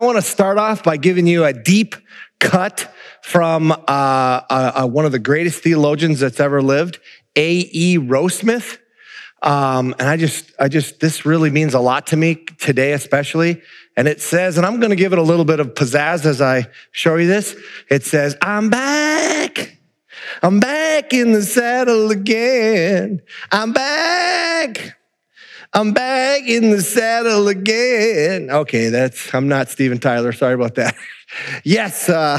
I want to start off by giving you a deep cut from uh, uh, uh, one of the greatest theologians that's ever lived, Aerosmith. Um, and I just, I just, this really means a lot to me today, especially. And it says, and I'm going to give it a little bit of pizzazz as I show you this. It says, I'm back. I'm back in the saddle again. I'm back. I'm back in the saddle again. Okay, that's, I'm not Steven Tyler. Sorry about that. yes, uh,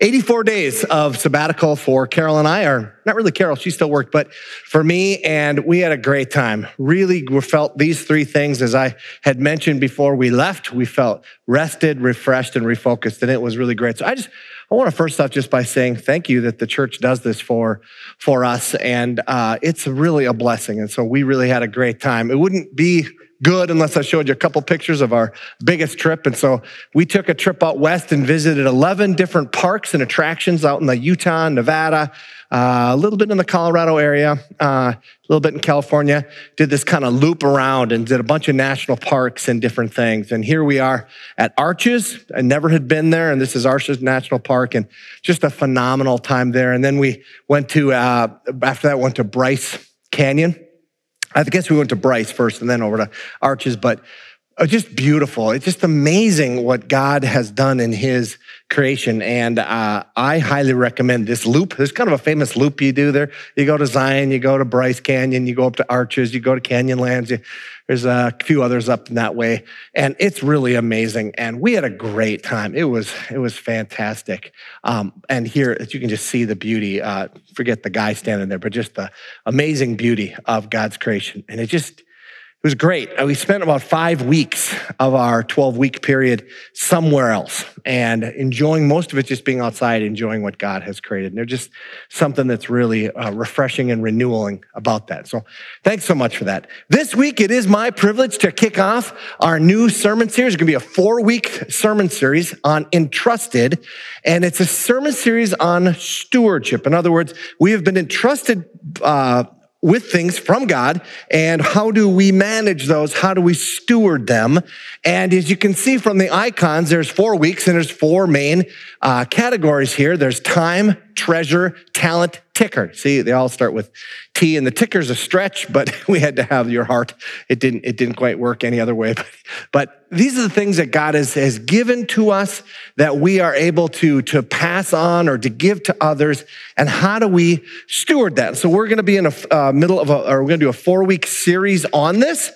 84 days of sabbatical for Carol and I, or not really Carol, she still worked, but for me, and we had a great time. Really felt these three things, as I had mentioned before we left, we felt rested, refreshed, and refocused, and it was really great. So I just, I want to first off just by saying thank you that the church does this for for us, and uh, it's really a blessing. And so we really had a great time. It wouldn't be good unless I showed you a couple pictures of our biggest trip. And so we took a trip out west and visited 11 different parks and attractions out in the Utah, Nevada, uh, a little bit in the Colorado area, uh, a little bit in California. Did this kind of loop around and did a bunch of national parks and different things. And here we are at Arches. I never had been there, and this is Arches National Park, and just a phenomenal time there. And then we went to uh, after that went to Bryce Canyon. I guess we went to Bryce first and then over to Arches, but just beautiful. It's just amazing what God has done in his creation. And uh, I highly recommend this loop. There's kind of a famous loop you do there. You go to Zion, you go to Bryce Canyon, you go up to Arches, you go to Canyonlands. You, there's a few others up in that way. And it's really amazing. And we had a great time. It was, it was fantastic. Um, and here, you can just see the beauty. Uh, forget the guy standing there, but just the amazing beauty of God's creation. And it just, it was great. Uh, we spent about five weeks of our 12 week period somewhere else and enjoying most of it just being outside, enjoying what God has created. And there's just something that's really uh, refreshing and renewing about that. So thanks so much for that. This week, it is my privilege to kick off our new sermon series. It's going to be a four week sermon series on entrusted. And it's a sermon series on stewardship. In other words, we have been entrusted, uh, with things from God and how do we manage those? How do we steward them? And as you can see from the icons, there's four weeks and there's four main uh, categories here. There's time, treasure, talent, ticker. See, they all start with T and the ticker's a stretch, but we had to have your heart. It didn't, it didn't quite work any other way. But, but these are the things that God has, has given to us that we are able to, to pass on or to give to others. And how do we steward that? So we're going to be in a uh, middle of a, or we're going to do a four week series on this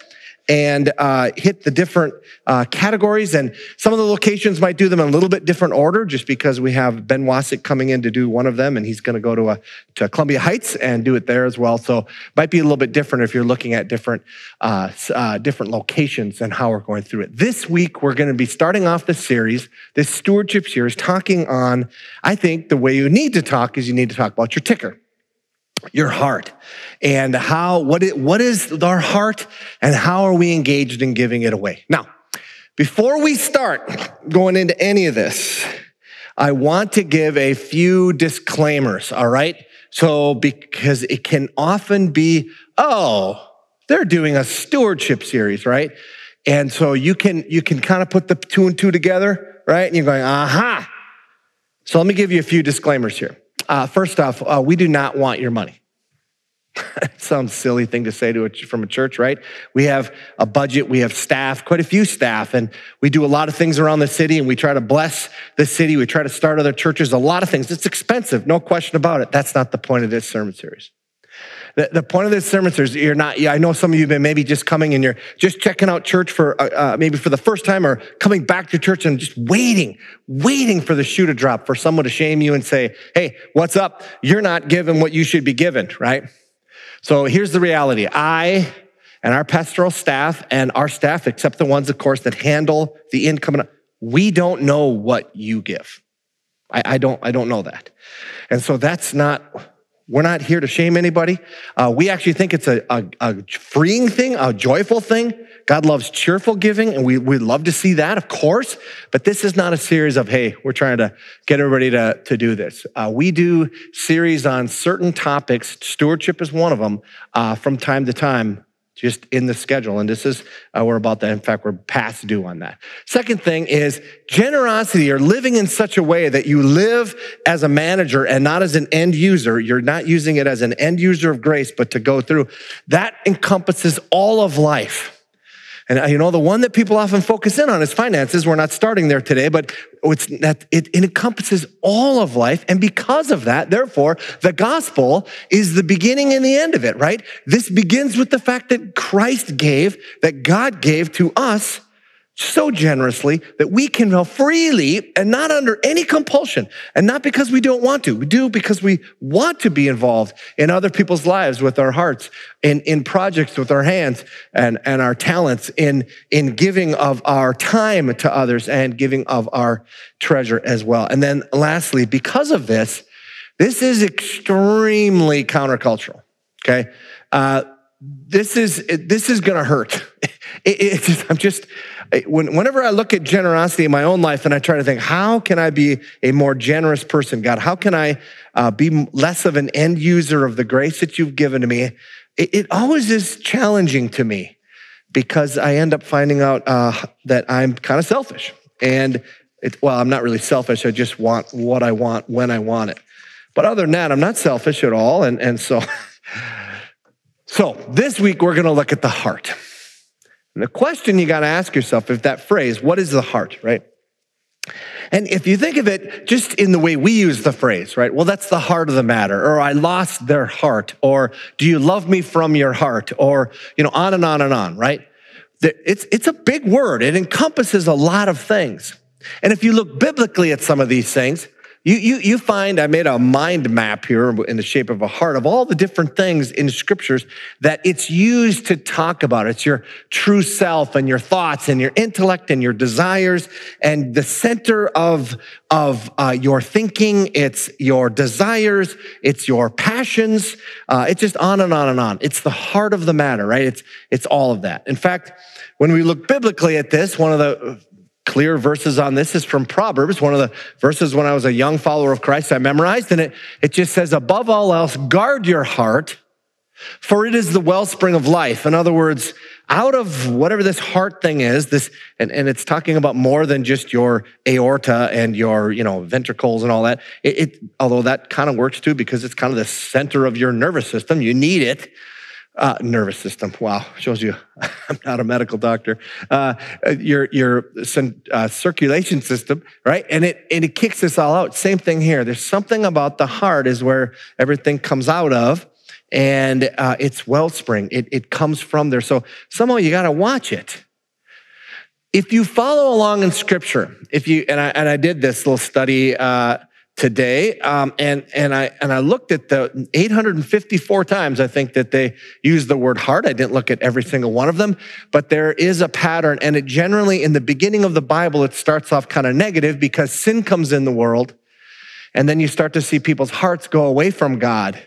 and uh, hit the different uh, categories. And some of the locations might do them in a little bit different order, just because we have Ben Wasick coming in to do one of them, and he's going to go to a, to Columbia Heights and do it there as well. So might be a little bit different if you're looking at different uh, uh different locations and how we're going through it. This week we're going to be starting off the series, this stewardship series, talking on. I think the way you need to talk is you need to talk about your ticker your heart. And how what it, what is our heart and how are we engaged in giving it away? Now before we start going into any of this i want to give a few disclaimers all right? So because it can often be oh they're doing a stewardship series right? And so you can you can kind of put the two and two together right? And you're going aha. So let me give you a few disclaimers here uh, first off, uh, we do not want your money. sounds silly thing to say to a, from a church, right? We have a budget, we have staff, quite a few staff, and we do a lot of things around the city, and we try to bless the city. We try to start other churches, a lot of things. It's expensive, no question about it. That's not the point of this sermon series. The, the point of this sermon series, you're not, I know some of you have been maybe just coming and you're just checking out church for, uh, uh, maybe for the first time or coming back to church and just waiting, waiting for the shoe to drop, for someone to shame you and say, Hey, what's up? You're not given what you should be given, right? So here's the reality. I and our pastoral staff and our staff, except the ones, of course, that handle the income, we don't know what you give. I, I don't, I don't know that. And so that's not we're not here to shame anybody. Uh, we actually think it's a, a, a, freeing thing, a joyful thing. God loves cheerful giving, and we, we love to see that, of course. But this is not a series of, hey, we're trying to get everybody to, to do this. Uh, we do series on certain topics. Stewardship is one of them uh, from time to time just in the schedule. And this is, uh, we're about that. In fact, we're past due on that. Second thing is generosity or living in such a way that you live as a manager and not as an end user. You're not using it as an end user of grace, but to go through. That encompasses all of life. And uh, you know, the one that people often focus in on is finances. We're not starting there today, but it's that it, it encompasses all of life. And because of that, therefore, the gospel is the beginning and the end of it, right? This begins with the fact that Christ gave, that God gave to us so generously that we can freely and not under any compulsion and not because we don't want to. We do because we want to be involved in other people's lives with our hearts, in, in projects with our hands and, and our talents, in, in giving of our time to others and giving of our treasure as well. And then lastly, because of this, this is extremely countercultural. Okay. Uh, this is, this is going to hurt. It, it I'm just, whenever I look at generosity in my own life and I try to think, how can I be a more generous person, God? How can I uh, be less of an end user of the grace that you've given to me? It, it always is challenging to me because I end up finding out uh, that I'm kind of selfish. And it, well, I'm not really selfish. I just want what I want when I want it. But other than that, I'm not selfish at all. And, and so, so this week we're going to look at the heart. And the question you got to ask yourself if that phrase, what is the heart, right? And if you think of it just in the way we use the phrase, right? Well, that's the heart of the matter, or I lost their heart, or do you love me from your heart, or, you know, on and on and on, right? It's, it's a big word. It encompasses a lot of things. And if you look biblically at some of these things, you, you, you find, I made a mind map here in the shape of a heart of all the different things in scriptures that it's used to talk about. It's your true self and your thoughts and your intellect and your desires and the center of, of uh, your thinking. It's your desires. It's your passions. Uh, it's just on and on and on. It's the heart of the matter, right? It's, it's all of that. In fact, when we look biblically at this, one of the clear verses on this is from Proverbs, one of the verses when I was a young follower of Christ I memorized, and it, it just says, above all else, guard your heart, for it is the wellspring of life. In other words, out of whatever this heart thing is, this, and, and it's talking about more than just your aorta and your, you know, ventricles and all that. It, it although that kind of works too, because it's kind of the center of your nervous system. You need it uh, nervous system. Wow, shows you I'm not a medical doctor. Uh, your your uh, circulation system, right? And it and it kicks this all out. Same thing here. There's something about the heart is where everything comes out of, and uh, it's wellspring. It it comes from there. So somehow you got to watch it. If you follow along in Scripture, if you and I and I did this little study uh, today. Um, and, and I, and I looked at the 854 times I think that they use the word heart. I didn't look at every single one of them, but there is a pattern. And it generally, in the beginning of the Bible, it starts off kind of negative because sin comes in the world. And then you start to see people's hearts go away from God.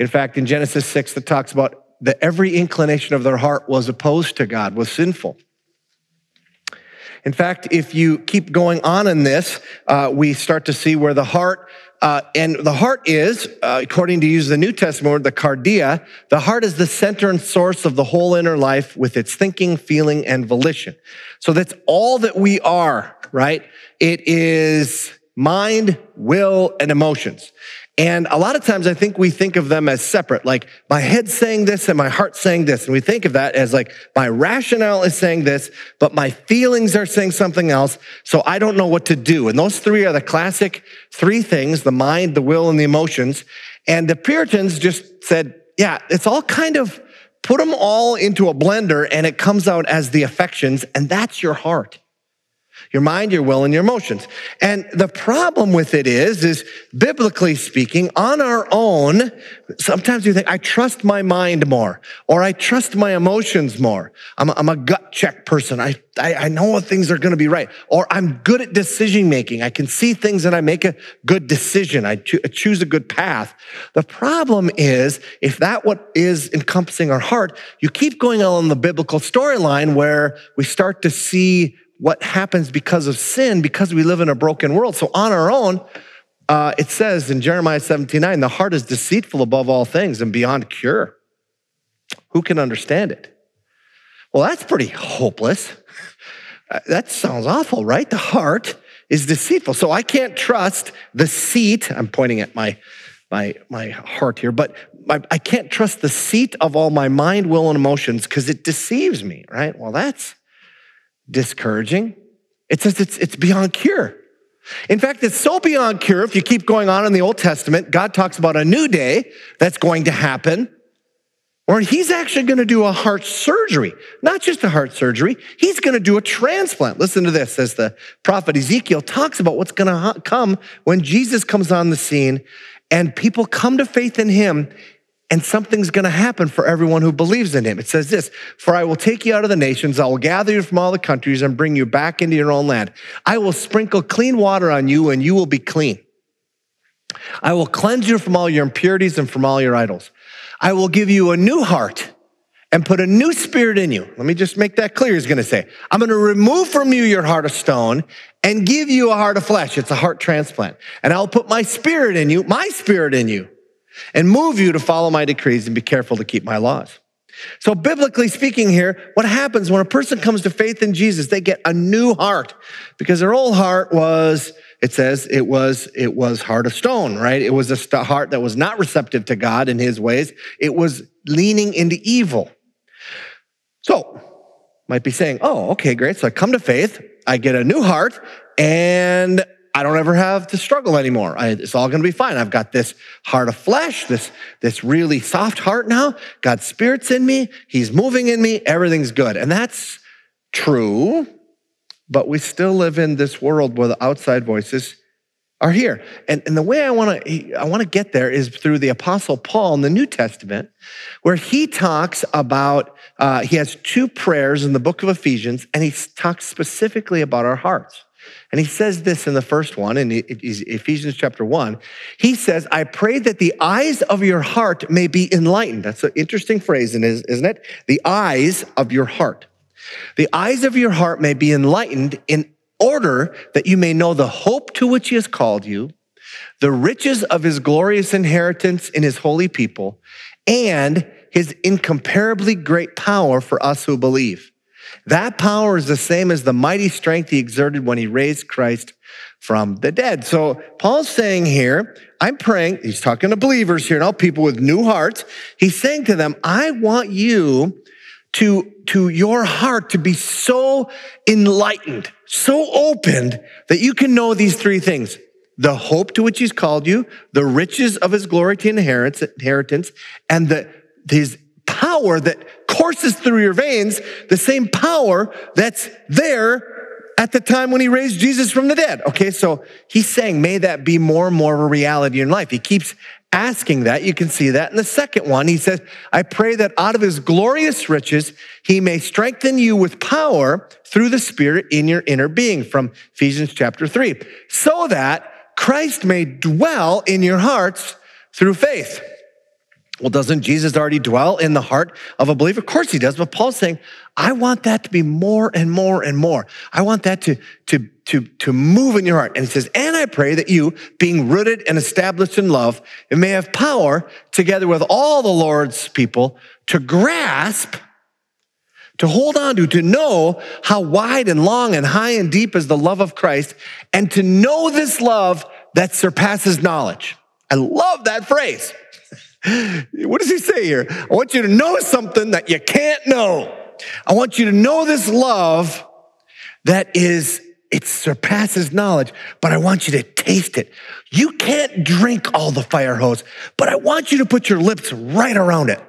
In fact, in Genesis 6, it talks about that every inclination of their heart was opposed to God, was sinful. In fact, if you keep going on in this, uh, we start to see where the heart, uh, and the heart is, uh, according to use the New Testament word, the cardia, the heart is the center and source of the whole inner life with its thinking, feeling, and volition. So that's all that we are, right? It is mind, will, and emotions. And a lot of times I think we think of them as separate, like my head's saying this and my heart's saying this. And we think of that as like my rationale is saying this, but my feelings are saying something else. So I don't know what to do. And those three are the classic three things, the mind, the will, and the emotions. And the Puritans just said, yeah, it's all kind of put them all into a blender and it comes out as the affections. And that's your heart your mind, your will, and your emotions. And the problem with it is, is biblically speaking, on our own, sometimes we think, I trust my mind more, or I trust my emotions more. I'm a, I'm a gut check person. I, I, I know things are going to be right. Or I'm good at decision making. I can see things and I make a good decision. I cho- choose a good path. The problem is, if that what is encompassing our heart, you keep going on the biblical storyline where we start to see what happens because of sin, because we live in a broken world. So on our own, uh, it says in Jeremiah 17 9, the heart is deceitful above all things and beyond cure. Who can understand it? Well, that's pretty hopeless. Uh, that sounds awful, right? The heart is deceitful. So I can't trust the seat. I'm pointing at my, my, my heart here, but I can't trust the seat of all my mind, will, and emotions because it deceives me, right? Well, that's discouraging. It says it's, it's beyond cure. In fact, it's so beyond cure. If you keep going on in the Old Testament, God talks about a new day that's going to happen or he's actually going to do a heart surgery, not just a heart surgery. He's going to do a transplant. Listen to this as the prophet Ezekiel talks about what's going to come when Jesus comes on the scene and people come to faith in him and something's going to happen for everyone who believes in him. It says this, for I will take you out of the nations. I will gather you from all the countries and bring you back into your own land. I will sprinkle clean water on you and you will be clean. I will cleanse you from all your impurities and from all your idols. I will give you a new heart and put a new spirit in you. Let me just make that clear. He's going to say, I'm going to remove from you your heart of stone and give you a heart of flesh. It's a heart transplant. And I'll put my spirit in you, my spirit in you, and move you to follow my decrees and be careful to keep my laws. So, biblically speaking, here, what happens when a person comes to faith in Jesus? They get a new heart because their old heart was it says it was it was heart of stone right it was a heart that was not receptive to god in his ways it was leaning into evil so might be saying oh okay great so i come to faith i get a new heart and i don't ever have to struggle anymore. I, it's all going to be fine. I've got this heart of flesh this this really soft heart now. God's spirit's in me. He's moving in me. Everything's good. And that's true but we still live in this world where the outside voices are here. And, and the way I want to I want to get there is through the Apostle Paul in the New Testament, where he talks about uh, he has two prayers in the book of Ephesians, and he talks specifically about our hearts. And he says this in the first one, in Ephesians chapter one. He says, I pray that the eyes of your heart may be enlightened. That's an interesting phrase, isn't it? The eyes of your heart. The eyes of your heart may be enlightened in order that you may know the hope to which he has called you, the riches of his glorious inheritance in his holy people, and his incomparably great power for us who believe. That power is the same as the mighty strength he exerted when he raised Christ from the dead. So Paul's saying here, I'm praying, he's talking to believers here now, people with new hearts. He's saying to them, I want you to, to your heart to be so enlightened, so opened that you can know these three things. The hope to which he's called you, the riches of his glory to inheritance, and the, his power that courses through your veins, the same power that's there at the time when he raised Jesus from the dead. Okay, so he's saying, may that be more and more of a reality in life. He keeps asking that. You can see that in the second one. He says, I pray that out of his glorious riches, he may strengthen you with power through the Spirit in your inner being, from Ephesians chapter 3, so that Christ may dwell in your hearts through faith. Well, doesn't Jesus already dwell in the heart of a believer? Of course he does. But Paul's saying, I want that to be more and more and more. I want that to, to, to, to move in your heart. And he says, and I pray that you, being rooted and established in love, may have power together with all the Lord's people to grasp, to hold on to, to know how wide and long and high and deep is the love of Christ, and to know this love that surpasses knowledge. I love that phrase. What does he say here? I want you to know something that you can't know. I want you to know this love that is it surpasses knowledge, but I want you to taste it. You can't drink all the fire hose, but I want you to put your lips right around it.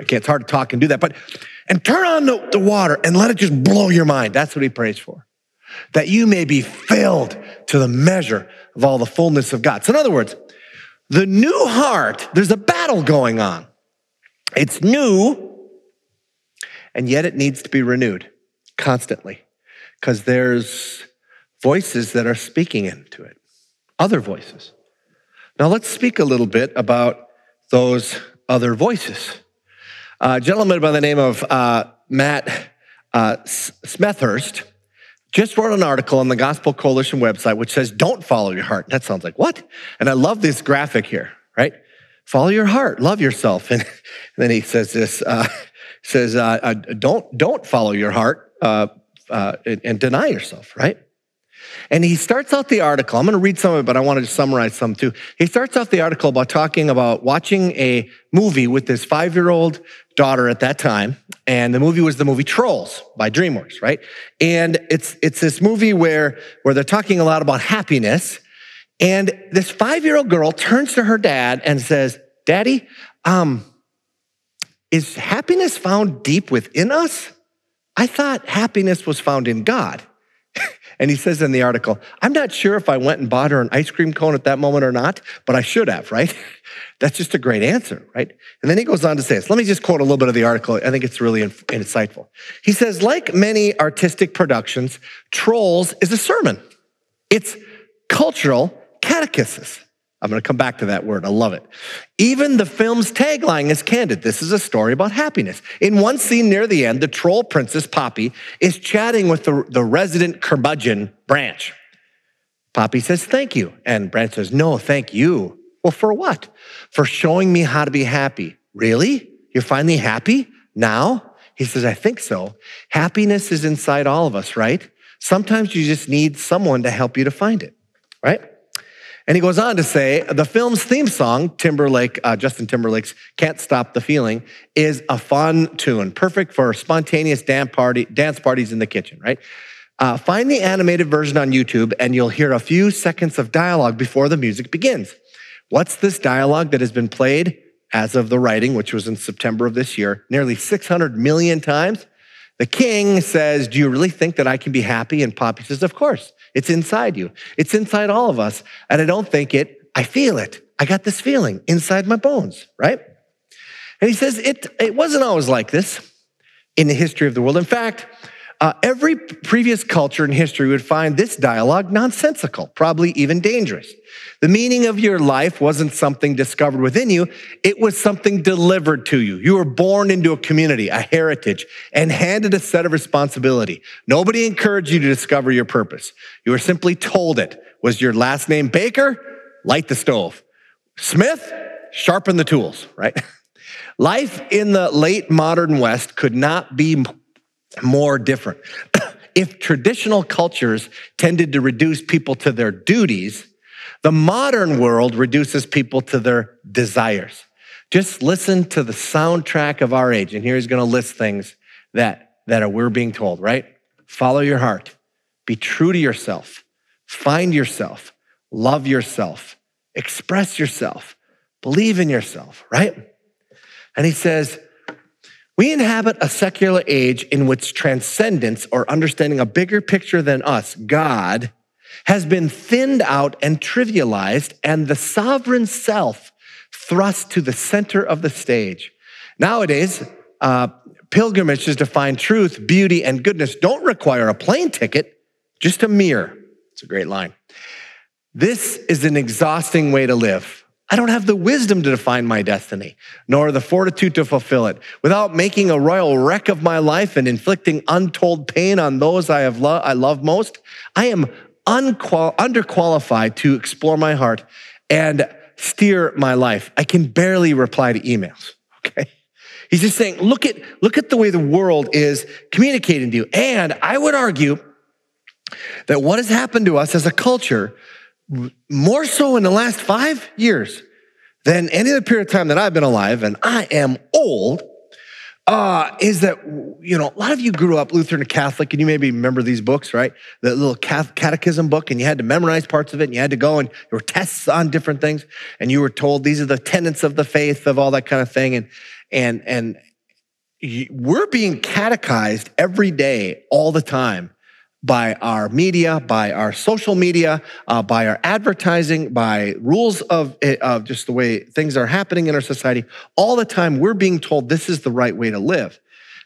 Okay, it's hard to talk and do that, but and turn on the, the water and let it just blow your mind. That's what he prays for. That you may be filled to the measure of all the fullness of God. So, in other words, the new heart, there's a battle going on. It's new, and yet it needs to be renewed constantly because there's voices that are speaking into it, other voices. Now, let's speak a little bit about those other voices. A gentleman by the name of uh, Matt uh, Smethurst just wrote an article on the Gospel Coalition website which says, Don't follow your heart. That sounds like what? And I love this graphic here, right? Follow your heart, love yourself. And, then he says this, uh, says, uh, uh, don't, don't follow your heart uh, uh, and, and deny yourself, right? And he starts out the article. I'm going to read some of it, but I wanted to summarize some too. He starts off the article about talking about watching a movie with his five year old daughter at that time. And the movie was the movie Trolls by DreamWorks, right? And it's, it's this movie where, where they're talking a lot about happiness. And this five year old girl turns to her dad and says, Daddy, um, is happiness found deep within us? I thought happiness was found in God. And he says in the article, I'm not sure if I went and bought her an ice cream cone at that moment or not, but I should have, right? That's just a great answer, right? And then he goes on to say this. Let me just quote a little bit of the article. I think it's really insightful. He says, like many artistic productions, Trolls is a sermon. It's cultural catechesis. I'm going to come back to that word. I love it. Even the film's tagline is candid. This is a story about happiness. In one scene near the end, the troll princess, Poppy, is chatting with the, the resident curmudgeon, Branch. Poppy says, Thank you. And Branch says, No, thank you. Well, for what? For showing me how to be happy. Really? You're finally happy now? He says, I think so. Happiness is inside all of us, right? Sometimes you just need someone to help you to find it, right? And he goes on to say the film's theme song, Timberlake, uh, Justin Timberlake's Can't Stop the Feeling, is a fun tune, perfect for spontaneous dance, party, dance parties in the kitchen, right? Uh, find the animated version on YouTube and you'll hear a few seconds of dialogue before the music begins. What's this dialogue that has been played as of the writing, which was in September of this year, nearly 600 million times? The king says, Do you really think that I can be happy? And Poppy says, Of course. It's inside you. It's inside all of us. And I don't think it, I feel it. I got this feeling inside my bones, right? And he says, it, it wasn't always like this in the history of the world. In fact, uh, every previous culture in history would find this dialogue nonsensical, probably even dangerous. The meaning of your life wasn't something discovered within you, it was something delivered to you. You were born into a community, a heritage, and handed a set of responsibility. Nobody encouraged you to discover your purpose. You were simply told it. Was your last name Baker? Light the stove. Smith? Sharpen the tools, right? Life in the late modern West could not be more different. if traditional cultures tended to reduce people to their duties, the modern world reduces people to their desires. Just listen to the soundtrack of our age. And here he's going to list things that, that are, we're being told, right? Follow your heart. Be true to yourself. Find yourself. Love yourself. Express yourself. Believe in yourself, right? And he says, we inhabit a secular age in which transcendence or understanding a bigger picture than us, God, has been thinned out and trivialized, and the sovereign self thrust to the center of the stage. Nowadays, uh, pilgrimages to find truth, beauty, and goodness don't require a plane ticket, just a mirror. It's a great line. This is an exhausting way to live. I don't have the wisdom to define my destiny, nor the fortitude to fulfill it. Without making a royal wreck of my life and inflicting untold pain on those I have lo- I love most, I am unqual- underqualified to explore my heart and steer my life. I can barely reply to emails. Okay. He's just saying, look at, look at the way the world is communicating to you. And I would argue that what has happened to us as a culture more so in the last five years than any other period of time that I've been alive, and I am old, uh, is that, you know, a lot of you grew up Lutheran and Catholic, and you maybe remember these books, right? The little catechism book, and you had to memorize parts of it, and you had to go, and there were tests on different things, and you were told these are the tenets of the faith, of all that kind of thing. And, and, and we're being catechized every day, all the time by our media, by our social media, uh, by our advertising, by rules of, eh, of just the way things are happening in our society. All the time, we're being told this is the right way to live.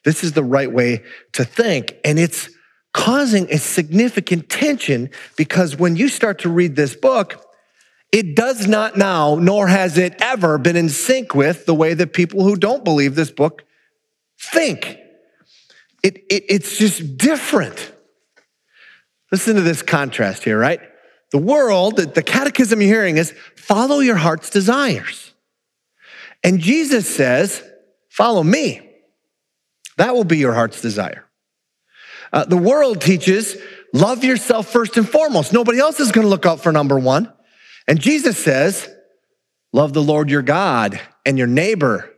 This is the right way to think. And it's causing a significant tension because when you start to read this book, it does not now, nor has it ever been in sync with the way that people who don't believe this book think. It, it, it's just different. Listen to this contrast here, right? The world, the catechism you're hearing is follow your heart's desires. And Jesus says, Follow me. That will be your heart's desire. Uh, the world teaches love yourself first and foremost. Nobody else is going to look out for number one. And Jesus says, love the Lord your God and your neighbor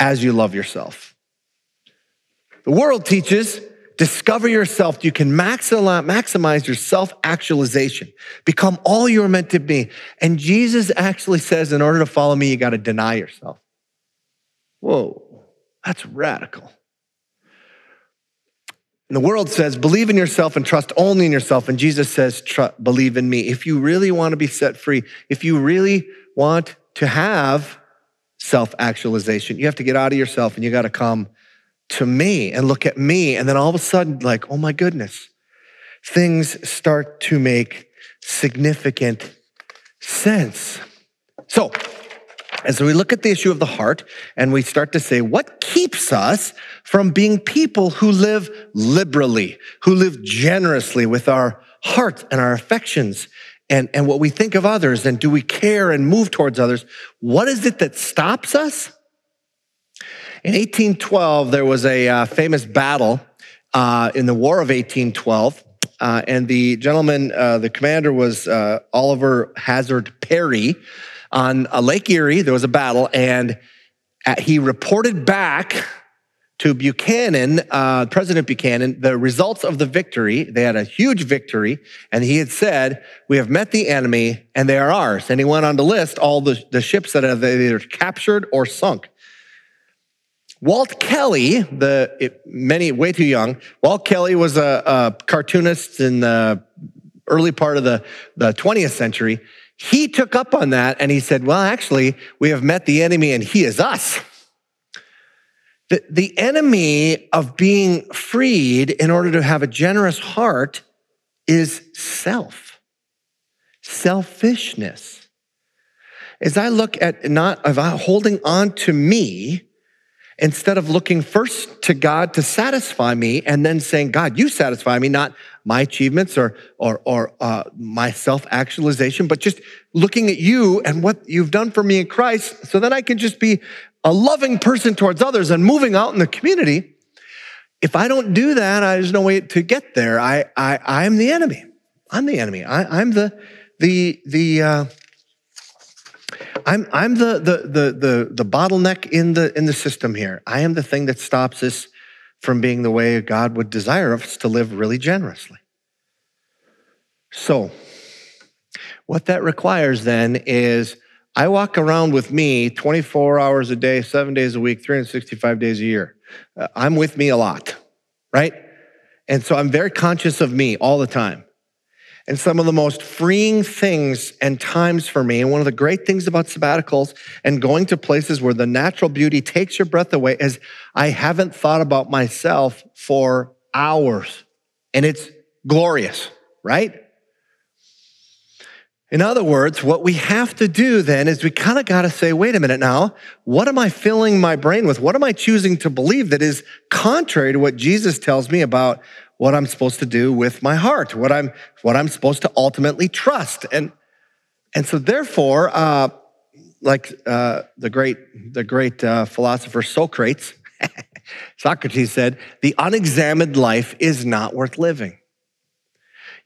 as you love yourself. The world teaches discover yourself. You can maximize your self actualization, become all you're meant to be. And Jesus actually says, in order to follow me, you got to deny yourself. Whoa, that's radical. And the world says, believe in yourself and trust only in yourself. And Jesus says, believe in me. If you really want to be set free, if you really want to have self actualization, you have to get out of yourself and you got to come to me and look at me. And then all of a sudden, like, oh my goodness, things start to make significant sense. So, as we look at the issue of the heart and we start to say, what keeps us from being people who live liberally, who live generously with our heart and our affections and, and what we think of others? And do we care and move towards others? What is it that stops us? In 1812, there was a uh, famous battle uh, in the War of 1812. Uh, and the gentleman, uh, the commander was uh, Oliver Hazard Perry on uh, Lake Erie. There was a battle, and he reported back to Buchanan, President Buchanan, the results of the victory. They had a huge victory, and he had said, "We have met the enemy, and they are ours." And he went on to list all the, the ships that have either captured or sunk. Walt Kelly, the it, many way too young. Walt Kelly was a, a cartoonist in the early part of the, the 20th century. He took up on that and he said, Well, actually, we have met the enemy and he is us. The, the enemy of being freed in order to have a generous heart is self, selfishness. As I look at not of uh, holding on to me, instead of looking first to God to satisfy me and then saying, God, you satisfy me, not my achievements or, or, or uh, my self actualization, but just looking at you and what you've done for me in Christ so that I can just be a loving person towards others and moving out in the community. If I don't do that, I, there's no way to get there. I, I, I'm the enemy. I'm the enemy. I, I'm the, the, the, uh, I'm, I'm the, the, the, the, the bottleneck in the, in the system here. I am the thing that stops us from being the way God would desire us to live really generously. So, what that requires then is I walk around with me 24 hours a day, seven days a week, 365 days a year. Uh, I'm with me a lot, right? And so I'm very conscious of me all the time. And some of the most freeing things and times for me, and one of the great things about sabbaticals and going to places where the natural beauty takes your breath away, is I haven't thought about myself for hours. And it's glorious, right? In other words, what we have to do then is we kind of got to say, wait a minute now, what am I filling my brain with? What am I choosing to believe that is contrary to what Jesus tells me about what I'm supposed to do with my heart, what I'm, what I'm supposed to ultimately trust. And, and so therefore, uh, like uh, the great, the great uh, philosopher Socrates, Socrates said, the unexamined life is not worth living.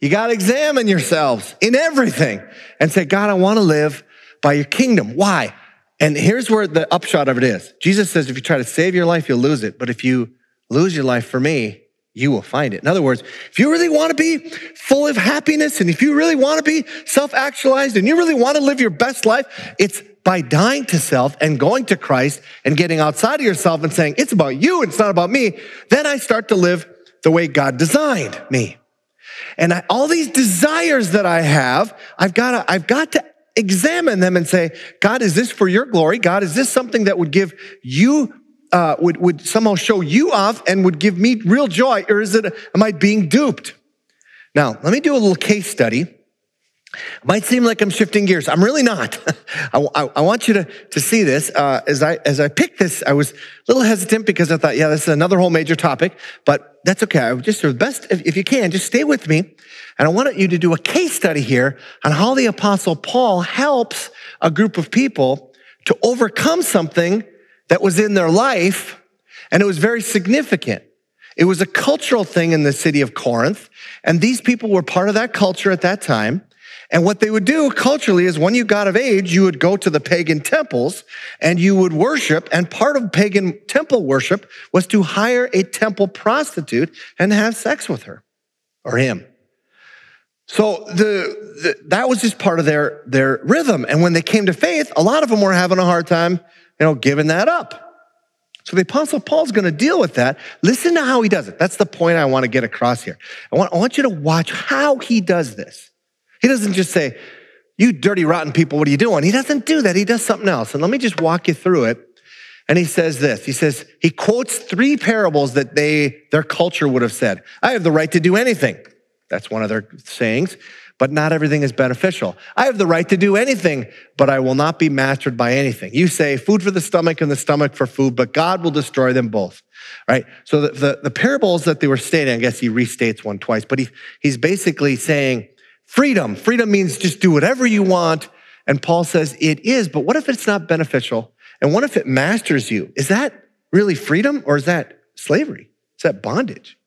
You got to examine yourselves in everything and say, God, I want to live by your kingdom. Why? And here's where the upshot of it is. Jesus says, if you try to save your life, you'll lose it. But if you lose your life for me, you will find it. In other words, if you really want to be full of happiness and if you really want to be self actualized and you really want to live your best life, it's by dying to self and going to Christ and getting outside of yourself and saying, it's about you, it's not about me. Then I start to live the way God designed me. And I, all these desires that I have, I've got to, I've got to examine them and say, God, is this for your glory? God, is this something that would give you uh, would, would somehow show you off and would give me real joy, or is it, am I being duped? Now, let me do a little case study. It might seem like I'm shifting gears. I'm really not. I, I, I, want you to, to see this. Uh, as I as I picked this, I was a little hesitant because I thought, yeah, this is another whole major topic, but that's okay. I just the best if, if you can, just stay with me. And I wanted you to do a case study here on how the apostle Paul helps a group of people to overcome something that was in their life, and it was very significant. It was a cultural thing in the city of Corinth, and these people were part of that culture at that time. And what they would do culturally is when you got of age, you would go to the pagan temples and you would worship. And part of pagan temple worship was to hire a temple prostitute and have sex with her or him. So the, the, that was just part of their, their rhythm. And when they came to faith, a lot of them were having a hard time, you know, giving that up. So the apostle Paul's going to deal with that. Listen to how he does it. That's the point I want to get across here. I want, I want you to watch how he does this. He doesn't just say, you dirty, rotten people, what are you doing? He doesn't do that. He does something else. And let me just walk you through it. And he says this. He says, he quotes three parables that they, their culture would have said. I have the right to do anything. That's one of their sayings. But not everything is beneficial. I have the right to do anything, but I will not be mastered by anything. You say food for the stomach and the stomach for food, but God will destroy them both. Right? So the, the, the parables that they were stating, I guess he restates one twice, but he, he's basically saying freedom. Freedom means just do whatever you want. And Paul says it is, but what if it's not beneficial? And what if it masters you? Is that really freedom or is that slavery? Is that bondage?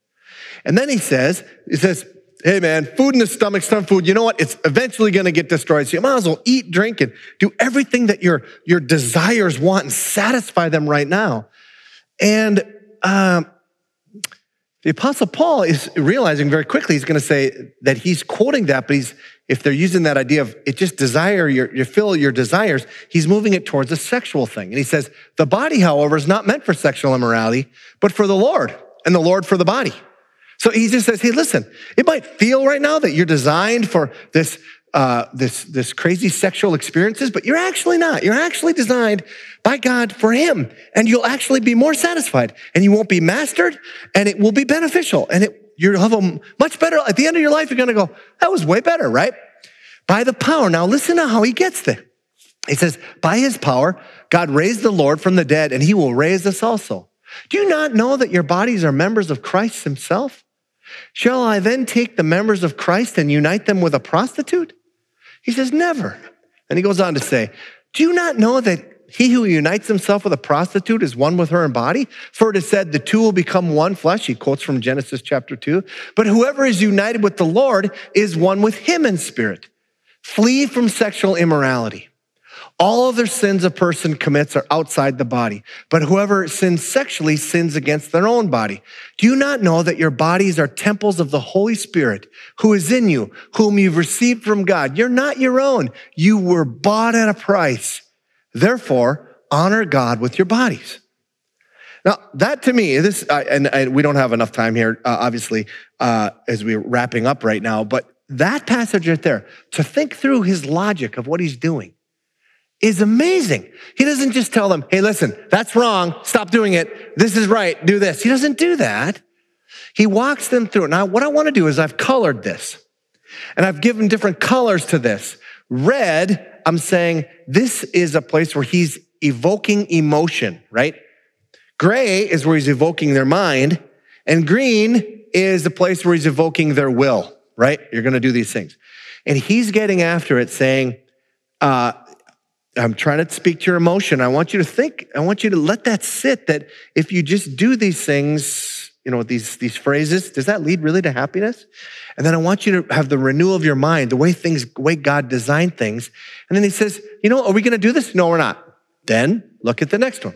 And then he says, he says, hey man, food in the stomach, some food, you know what? It's eventually going to get destroyed. So you might as well eat, drink, and do everything that your, your desires want and satisfy them right now. And um, the apostle Paul is realizing very quickly, he's going to say that he's quoting that, but he's, if they're using that idea of it just desire, your, you fill your desires, he's moving it towards a sexual thing. And he says, the body, however, is not meant for sexual immorality, but for the Lord and the Lord for the body. So he just says, hey, listen, it might feel right now that you're designed for this, uh, this, this crazy sexual experiences, but you're actually not. You're actually designed by God for him. And you'll actually be more satisfied and you won't be mastered and it will be beneficial. And it, you'll have a much better, at the end of your life, you're going to go, that was way better, right? By the power. Now listen to how he gets there. He says, by his power, God raised the Lord from the dead and he will raise us also. Do you not know that your bodies are members of Christ himself? Shall I then take the members of Christ and unite them with a prostitute? He says, Never. And he goes on to say, Do you not know that he who unites himself with a prostitute is one with her in body? For it is said, The two will become one flesh. He quotes from Genesis chapter 2. But whoever is united with the Lord is one with him in spirit. Flee from sexual immorality. All other sins a person commits are outside the body, but whoever sins sexually sins against their own body. Do you not know that your bodies are temples of the Holy Spirit who is in you, whom you've received from God? You're not your own. You were bought at a price. Therefore, honor God with your bodies. Now, that to me, this, and, and, we don't have enough time here, uh, obviously, uh, as we're wrapping up right now, but that passage right there, to think through his logic of what he's doing is amazing. He doesn't just tell them, hey, listen, that's wrong. Stop doing it. This is right. Do this. He doesn't do that. He walks them through it. Now, what I want to do is I've colored this and I've given different colors to this. Red, I'm saying this is a place where he's evoking emotion, right? Gray is where he's evoking their mind, and green is the place where he's evoking their will, right? You're going to do these things. And he's getting after it saying, uh, I'm trying to speak to your emotion. I want you to think, I want you to let that sit that if you just do these things, you know, these, these phrases, does that lead really to happiness? And then I want you to have the renewal of your mind, the way things, way God designed things. And then he says, you know, are we going to do this? No, we're not. Then look at the next one.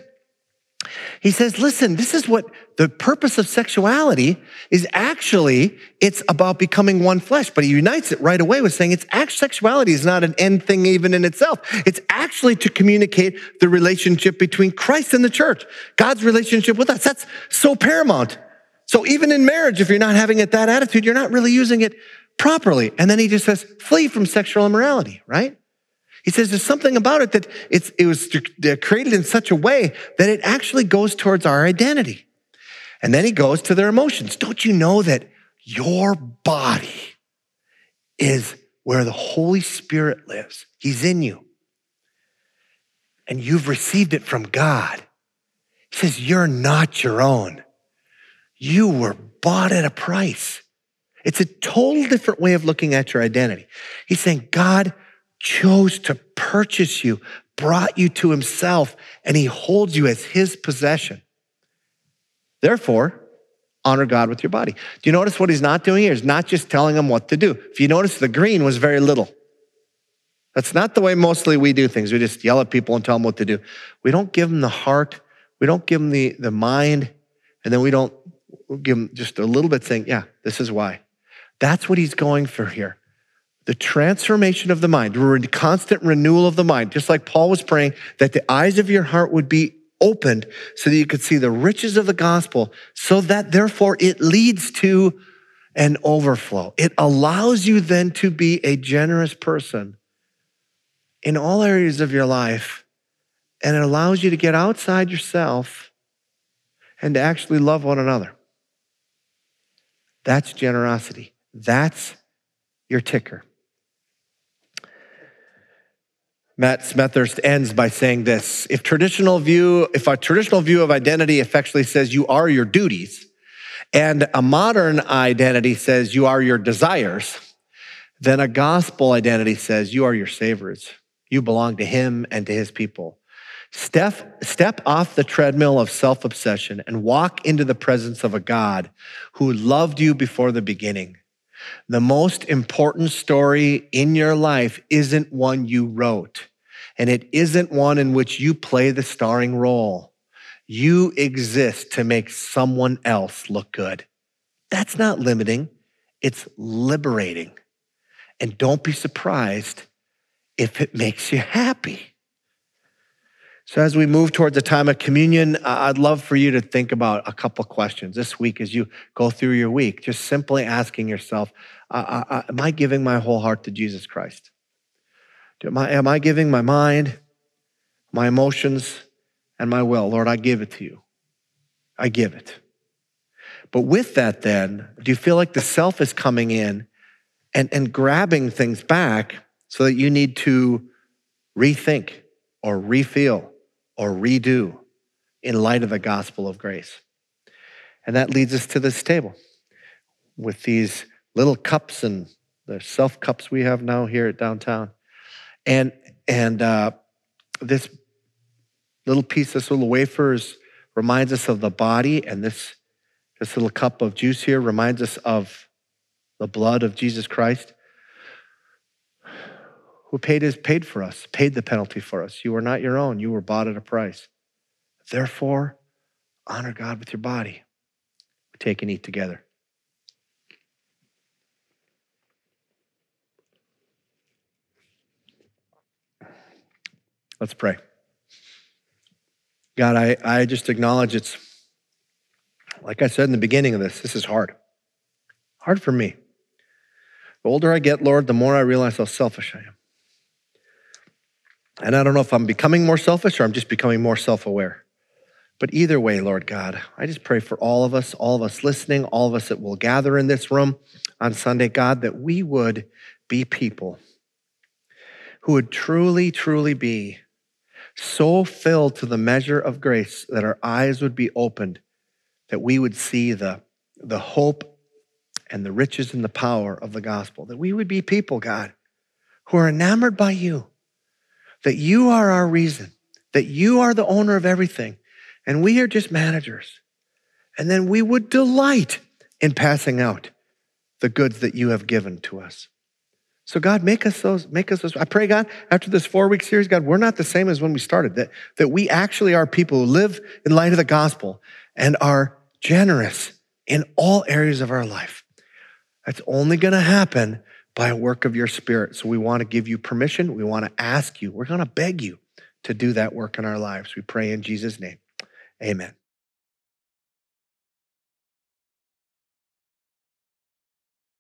He says, listen, this is what the purpose of sexuality is actually, it's about becoming one flesh, but he unites it right away with saying it's actually, sexuality is not an end thing even in itself. It's actually to communicate the relationship between Christ and the church, God's relationship with us. That's so paramount. So even in marriage, if you're not having it that attitude, you're not really using it properly. And then he just says, flee from sexual immorality, right? He says there's something about it that it was created in such a way that it actually goes towards our identity. And then he goes to their emotions. Don't you know that your body is where the Holy Spirit lives? He's in you. And you've received it from God. He says, You're not your own. You were bought at a price. It's a total different way of looking at your identity. He's saying, God chose to purchase you, brought you to himself and he holds you as his possession. Therefore, honor God with your body. Do you notice what he's not doing here? He's not just telling them what to do. If you notice, the green was very little. That's not the way mostly we do things. We just yell at people and tell them what to do. We don't give them the heart, we don't give them the, the mind, and then we don't give them just a little bit saying, yeah, this is why. That's what he's going for here. The transformation of the mind, the constant renewal of the mind, just like Paul was praying that the eyes of your heart would be opened so that you could see the riches of the gospel, so that therefore it leads to an overflow. It allows you then to be a generous person in all areas of your life, and it allows you to get outside yourself and to actually love one another. That's generosity. That's your ticker. Matt Smethurst ends by saying this if traditional view, if a traditional view of identity effectually says you are your duties, and a modern identity says you are your desires, then a gospel identity says you are your Savior's. You belong to him and to his people. Step, step off the treadmill of self obsession and walk into the presence of a God who loved you before the beginning. The most important story in your life isn't one you wrote, and it isn't one in which you play the starring role. You exist to make someone else look good. That's not limiting, it's liberating. And don't be surprised if it makes you happy. So, as we move towards a time of communion, I'd love for you to think about a couple questions this week as you go through your week. Just simply asking yourself, uh, uh, Am I giving my whole heart to Jesus Christ? Am I, am I giving my mind, my emotions, and my will? Lord, I give it to you. I give it. But with that, then, do you feel like the self is coming in and, and grabbing things back so that you need to rethink or refeel or redo in light of the gospel of grace. And that leads us to this table with these little cups and the self cups we have now here at downtown. And, and uh, this little piece, this little wafers reminds us of the body, and this, this little cup of juice here reminds us of the blood of Jesus Christ who paid his paid for us, paid the penalty for us. You are not your own. You were bought at a price. Therefore, honor God with your body. We take and eat together. Let's pray. God, I, I just acknowledge it's, like I said in the beginning of this, this is hard. Hard for me. The older I get, Lord, the more I realize how selfish I am. And I don't know if I'm becoming more selfish or I'm just becoming more self aware. But either way, Lord God, I just pray for all of us, all of us listening, all of us that will gather in this room on Sunday, God, that we would be people who would truly, truly be so filled to the measure of grace that our eyes would be opened, that we would see the, the hope and the riches and the power of the gospel, that we would be people, God, who are enamored by you that you are our reason, that you are the owner of everything, and we are just managers. And then we would delight in passing out the goods that you have given to us. So God, make us those, make us those. I pray, God, after this four week series, God, we're not the same as when we started, that, that we actually are people who live in light of the gospel and are generous in all areas of our life. That's only to happen by a work of your spirit. So we want to give you permission. We want to ask you. We're going to beg you to do that work in our lives. We pray in Jesus' name. Amen.